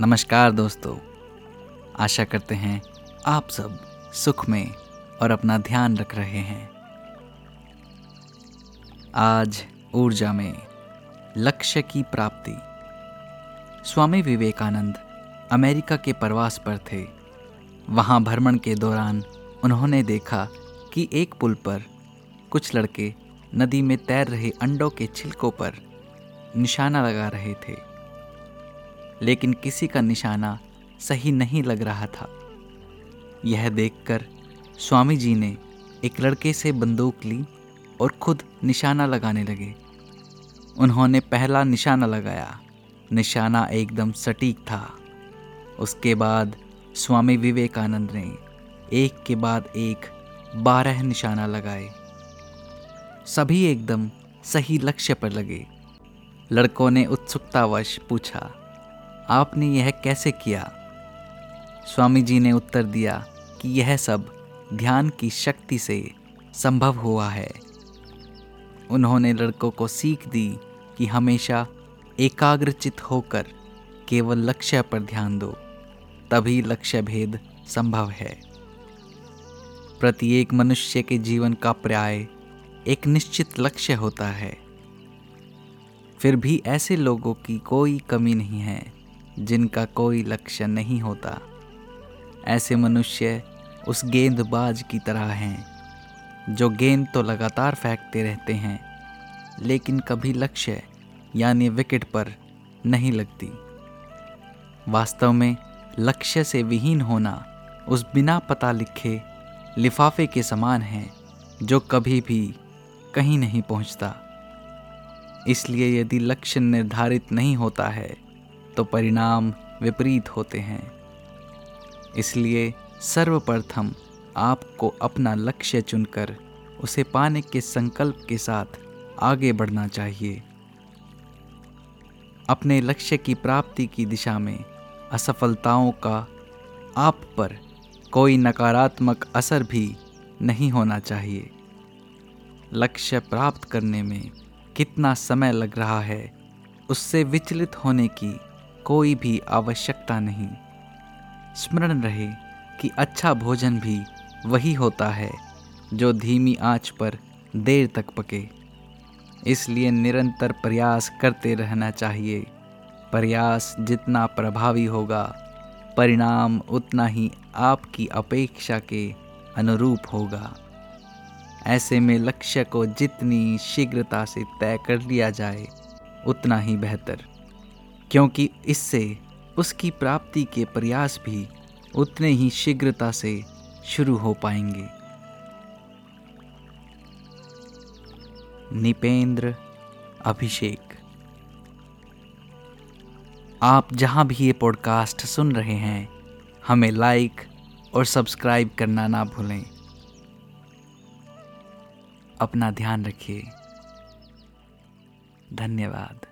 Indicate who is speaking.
Speaker 1: नमस्कार दोस्तों। आशा करते हैं आप सब सुख में और अपना ध्यान रख रहे हैं। आज ऊर्जा में लक्ष्य की प्राप्ति। स्वामी विवेकानंद अमेरिका के प्रवास पर थे। वहाँ भ्रमण के दौरान उन्होंने देखा कि एक पुल पर कुछ लड़के नदी में तैर रहे अंडों के छिलकों पर निशाना लगा रहे थे। लेकिन किसी का निशाना सही नहीं लग रहा था। यह देखकर स्वामी जी ने एक लड़के से बंदूक ली और खुद निशाना लगाने लगे। उन्होंने पहला निशाना लगाया। निशाना एकदम सटीक था। उसके बाद स्वामी विवेकानंद ने एक के बाद एक बारह निशाना लगाए। सभी एकदम सही लक्ष्य पर लगे। लड़कों ने उत्सुकतावश पूछा आपने यह कैसे किया? स्वामी जी ने उत्तर दिया कि यह सब ध्यान की शक्ति से संभव हुआ है। उन्होंने लड़कों को सीख दी कि हमेशा एकाग्रचित होकर केवल लक्ष्य पर ध्यान दो, तभी लक्ष्य भेद संभव है। प्रत्येक मनुष्य के जीवन का पर्याय एक निश्चित लक्ष्य होता है। फिर भी ऐसे लोगों की कोई कमी नहीं है। जिनका कोई लक्ष्य नहीं होता। ऐसे मनुष्य उस गेंदबाज की तरह हैं, जो गेंद तो लगातार फेंकते रहते हैं, लेकिन कभी लक्ष्य यानी विकेट पर नहीं लगती। वास्तव में लक्ष्य से विहीन होना उस बिना पता लिखे, लिफाफे के समान है, जो कभी भी कहीं नहीं पहुँचता। इसलिए यदि लक्ष्य निर्धारित नहीं होता है तो परिणाम विपरीत होते हैं। इसलिए सर्वप्रथम आपको अपना लक्ष्य चुनकर उसे पाने के संकल्प के साथ आगे बढ़ना चाहिए। अपने लक्ष्य की प्राप्ति की दिशा में असफलताओं का आप पर कोई नकारात्मक असर भी नहीं होना चाहिए। लक्ष्य प्राप्त करने में कितना समय लग रहा है, उससे विचलित होने की कोई भी आवश्यकता नहीं। स्मरण रहे कि अच्छा भोजन भी वही होता है जो धीमी आँच पर देर तक पके। इसलिए निरंतर प्रयास करते रहना चाहिए। प्रयास जितना प्रभावी होगा, परिणाम उतना ही आपकी अपेक्षा के अनुरूप होगा। ऐसे में लक्ष्य को जितनी शीघ्रता से तय कर लिया जाए, उतना ही बेहतर। क्योंकि इससे उसकी प्राप्ति के प्रयास भी उतने ही शीघ्रता से शुरू हो पाएँगे। निपेंद्र अभिषेक। आप जहाँ भी ये पॉडकास्ट सुन रहे हैं, हमें लाइक और सब्सक्राइब करना ना भूलें। अपना ध्यान रखिए। धन्यवाद।